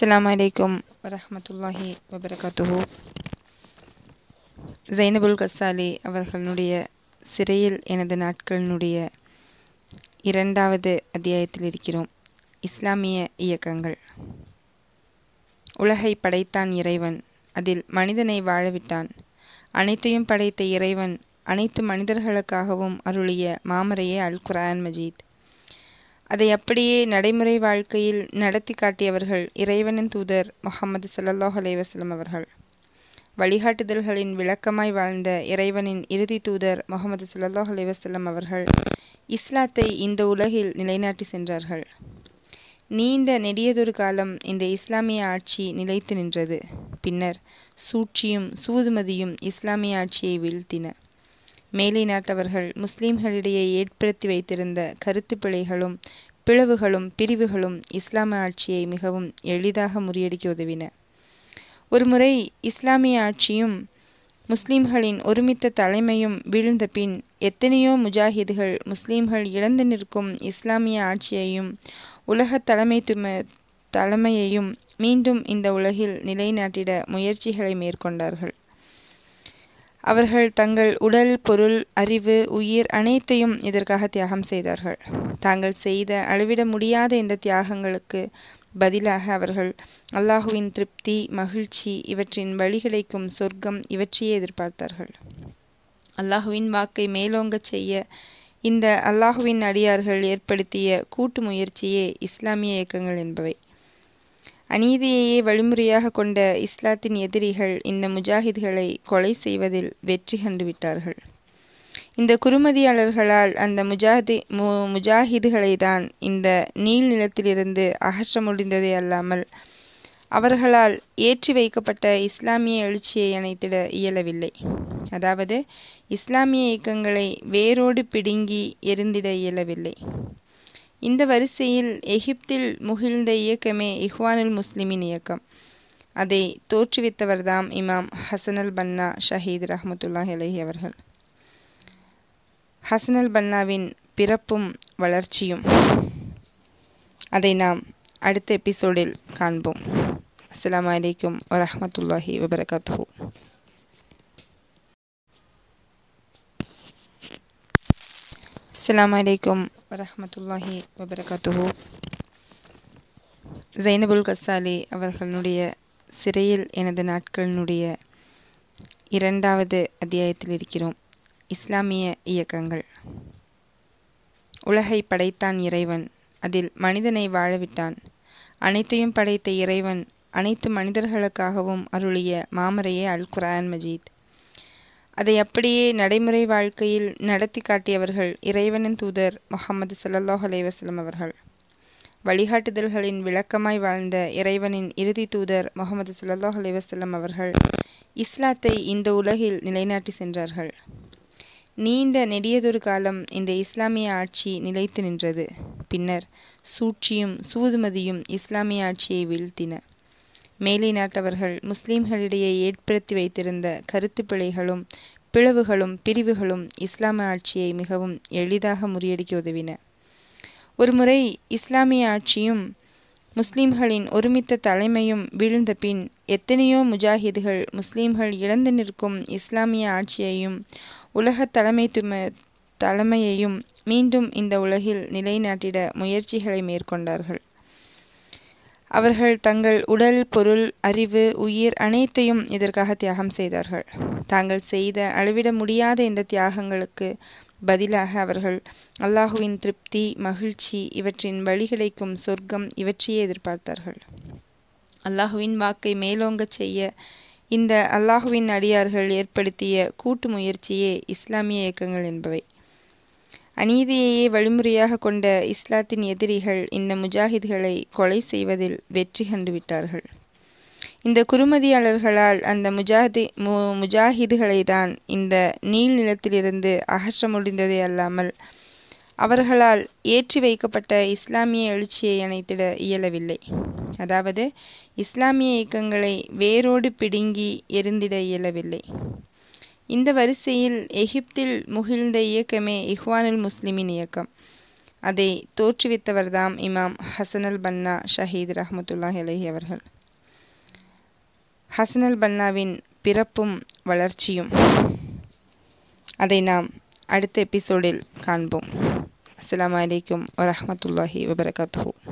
அஸ்லாம் வலைக்கும் வரமத்துல்லாஹி வபரகாத்துஹு ஜைனபுல் கசாலி அவர்களுடைய சிறையில் எனது நாட்களினுடைய இரண்டாவது அத்தியாயத்தில் இருக்கிறோம். இஸ்லாமிய இயக்கங்கள். உலகை படைத்தான் இறைவன். அதில் மனிதனை வாழவிட்டான். அனைத்தையும் படைத்த இறைவன் அனைத்து மனிதர்களுக்காகவும் அருளிய மாமரையே அல் குரான் மஜீத். அதை அப்படியே நடைமுறை வாழ்க்கையில் நடத்தி காட்டியவர்கள் இறைவனின் தூதர் முகமது சல்லாஹ் அலைவாஸ்லம் அவர்கள். வழிகாட்டுதல்களின் விளக்கமாய் வாழ்ந்த இறைவனின் இறுதி தூதர் முகமது சல்லாஹ் அலைவாஸ்லம் அவர்கள் இஸ்லாத்தை இந்த உலகில் நிலைநாட்டி சென்றார்கள். நீண்ட நெடியதொரு காலம் இந்த இஸ்லாமிய ஆட்சி நிலைத்து நின்றது. பின்னர் சூழ்ச்சியும் சூதுமதியும் இஸ்லாமிய ஆட்சியை வீழ்த்தின. மேலை நாட்டவர்கள் முஸ்லிம்களிடையே ஏற்படுத்தி வைத்திருந்த கருத்து பிழைகளும் பிளவுகளும் பிரிவுகளும் இஸ்லாமிய ஆட்சியை மிகவும் எளிதாக முறியடிக்க உதவின. ஒருமுறை இஸ்லாமிய ஆட்சியும் முஸ்லிம்களின் ஒருமித்த தலைமையும் வீழ்ந்த பின் எத்தனையோ முஜாஹிதுகள் முஸ்லிம்கள் இழந்து நிற்கும் இஸ்லாமிய ஆட்சியையும் உலக தலைமைத்துவ தலைமையையும் மீண்டும் இந்த உலகில் நிலைநாட்டிட முயற்சிகளை மேற்கொண்டார்கள். அவர்கள் தங்கள் உடல் பொருள் அறிவு உயிர் அனைத்தையும் இதற்காக தியாகம் செய்தார்கள். தாங்கள் செய்த அளவிட முடியாத இந்த தியாகங்களுக்கு பதிலாக அவர்கள் அல்லாஹுவின் திருப்தி மகிழ்ச்சி இவற்றின் வழி கிடைக்கும் சொர்க்கம் இவற்றையே எதிர்பார்த்தார்கள். அல்லாஹுவின் வாக்கை மேலோங்கச் செய்ய இந்த அல்லாஹுவின் அடியார்கள் ஏற்படுத்திய கூட்டு முயற்சியே இஸ்லாமிய இயக்கங்கள் என்பவை. அநீதியையே வழிமுறையாக கொண்ட இஸ்லாத்தின் எதிரிகள் இந்த முஜாஹித்களை கொலை செய்வதில் வெற்றி கண்டுவிட்டார்கள். இந்த குறுமதியாளர்களால் அந்த முஜாஹி மு முஜாஹிதுகளை தான் இந்த நீள் நிலத்திலிருந்து அகற்ற முடிந்ததே அல்லாமல் அவர்களால் ஏற்றி வைக்கப்பட்ட இஸ்லாமிய எழுச்சியை அணைத்திட இயலவில்லை. அதாவது இஸ்லாமிய இயக்கங்களை வேரோடு பிடுங்கி எரிந்திட இயலவில்லை. இந்த வரிசையில் எகிப்தில் முகிழ்ந்த இயக்கமே இஹ்வானுல் முஸ்லிமின் இயக்கம். அதை தோற்றுவித்தவர்தாம் இமாம் ஹசனல் பன்னா ஷஹீத் ரஹமத்துல்லாஹி அலஹி அவர்கள். ஹசனல் பன்னாவின் பிறப்பும் வளர்ச்சியும். அதை நாம் அடுத்த எபிசோடில் காண்போம். அஸ்லாம் வலைக்கம் வரமத்துல்லாஹி வபரகாத்து அஸ்லாம் வலைக்கம் வரமத்துல்லாஹி வபரகாத்துஹு. ஜைனபுல் கசாலி அவர்களுடைய சிறையில் எனது நாட்களினுடைய இரண்டாவது அத்தியாயத்தில் இருக்கிறோம். இஸ்லாமிய இயக்கங்கள். உலகை படைத்தான் இறைவன். அதில் மனிதனை வாழவிட்டான். அனைத்தையும் படைத்த இறைவன் அனைத்து மனிதர்களுக்காகவும் அருளிய மாமரையே அல் குரான் மஜீத். அதை அப்படியே நடைமுறை வாழ்க்கையில் நடத்தி காட்டியவர்கள் இறைவனின் தூதர் முகமது சல்லாஹ் அலைவாஸ்லம் அவர்கள். வழிகாட்டுதல்களின் விளக்கமாய் வாழ்ந்த இறைவனின் இறுதி தூதர் முகமது சல்லாஹ் அலைவாஸ்லம் அவர்கள் இஸ்லாத்தை இந்த உலகில் நிலைநாட்டி சென்றார்கள். நீண்ட நெடியதொரு காலம் இந்த இஸ்லாமிய ஆட்சி நிலைத்து நின்றது. பின்னர் சூழ்ச்சியும் சூதுமதியும் இஸ்லாமிய ஆட்சியை வீழ்த்தின. மேலை நாட்டவர்கள் முஸ்லிம்களிடையே ஏற்படுத்தி வைத்திருந்த கருத்து பிழைகளும் பிளவுகளும் பிரிவுகளும் இஸ்லாமிய ஆட்சியை மிகவும் எளிதாக முறியடிக்க உதவின. ஒருமுறை இஸ்லாமிய ஆட்சியும் முஸ்லிம்களின் ஒருமித்த தலைமையும் வீழ்ந்த பின் எத்தனையோ முஜாஹிதுகள் முஸ்லிம்கள் இழந்து நிற்கும் இஸ்லாமிய ஆட்சியையும் உலக தலைமைத்துவ தலைமையையும் மீண்டும் இந்த உலகில் நிலைநாட்டிட முயற்சிகளை மேற்கொண்டார்கள். அவர்கள் தங்கள் உடல் பொருள் அறிவு உயிர் அனைத்தையும் இதற்காக தியாகம் செய்தார்கள். தாங்கள் செய்த அளவிட முடியாத இந்த தியாகங்களுக்கு பதிலாக அவர்கள் அல்லாஹுவின் திருப்தி மகிழ்ச்சி இவற்றின் வழி கிடைக்கும் சொர்க்கம் இவற்றையே எதிர்பார்த்தார்கள். அல்லாஹுவின் வாக்கை மேலோங்கச் செய்ய இந்த அல்லாஹுவின் அடியார்கள் ஏற்படுத்திய கூட்டு முயற்சியே இஸ்லாமிய இயக்கங்கள் என்பவை. அநீதியையே வழிமுறையாக கொண்ட இஸ்லாத்தின் எதிரிகள் இந்த முஜாஹித்களை கொலை செய்வதில் வெற்றி கண்டுவிட்டார்கள். இந்த குறுமதியாளர்களால் அந்த முஜாஹி மு முஜாஹிதுகளை தான் இந்த நீள் நிலத்திலிருந்து அகற்ற முடிந்ததே அல்லாமல் அவர்களால் ஏற்றி வைக்கப்பட்ட இஸ்லாமிய எழுச்சியை அணைத்திட இயலவில்லை. அதாவது இஸ்லாமிய இயக்கங்களை வேரோடு பிடுங்கி எரிந்திட இயலவில்லை. இந்த வரிசையில் எகிப்தில் முகிழ்ந்த இயக்கமே இஹ்வானுல் முஸ்லிமின் இயக்கம். அதை தோற்றுவித்தவர்தாம் இமாம் ஹசனல் பன்னா ஷஹீத் ரஹமத்துல்லாஹ் அலஹி அவர்கள். ஹசனல் பன்னாவின் பிறப்பும் வளர்ச்சியும். அதை நாம் அடுத்த எபிசோடில் காண்போம். அஸ்லாம் வலைக்கம் வரமத்துல்லாஹி வபரகாத்து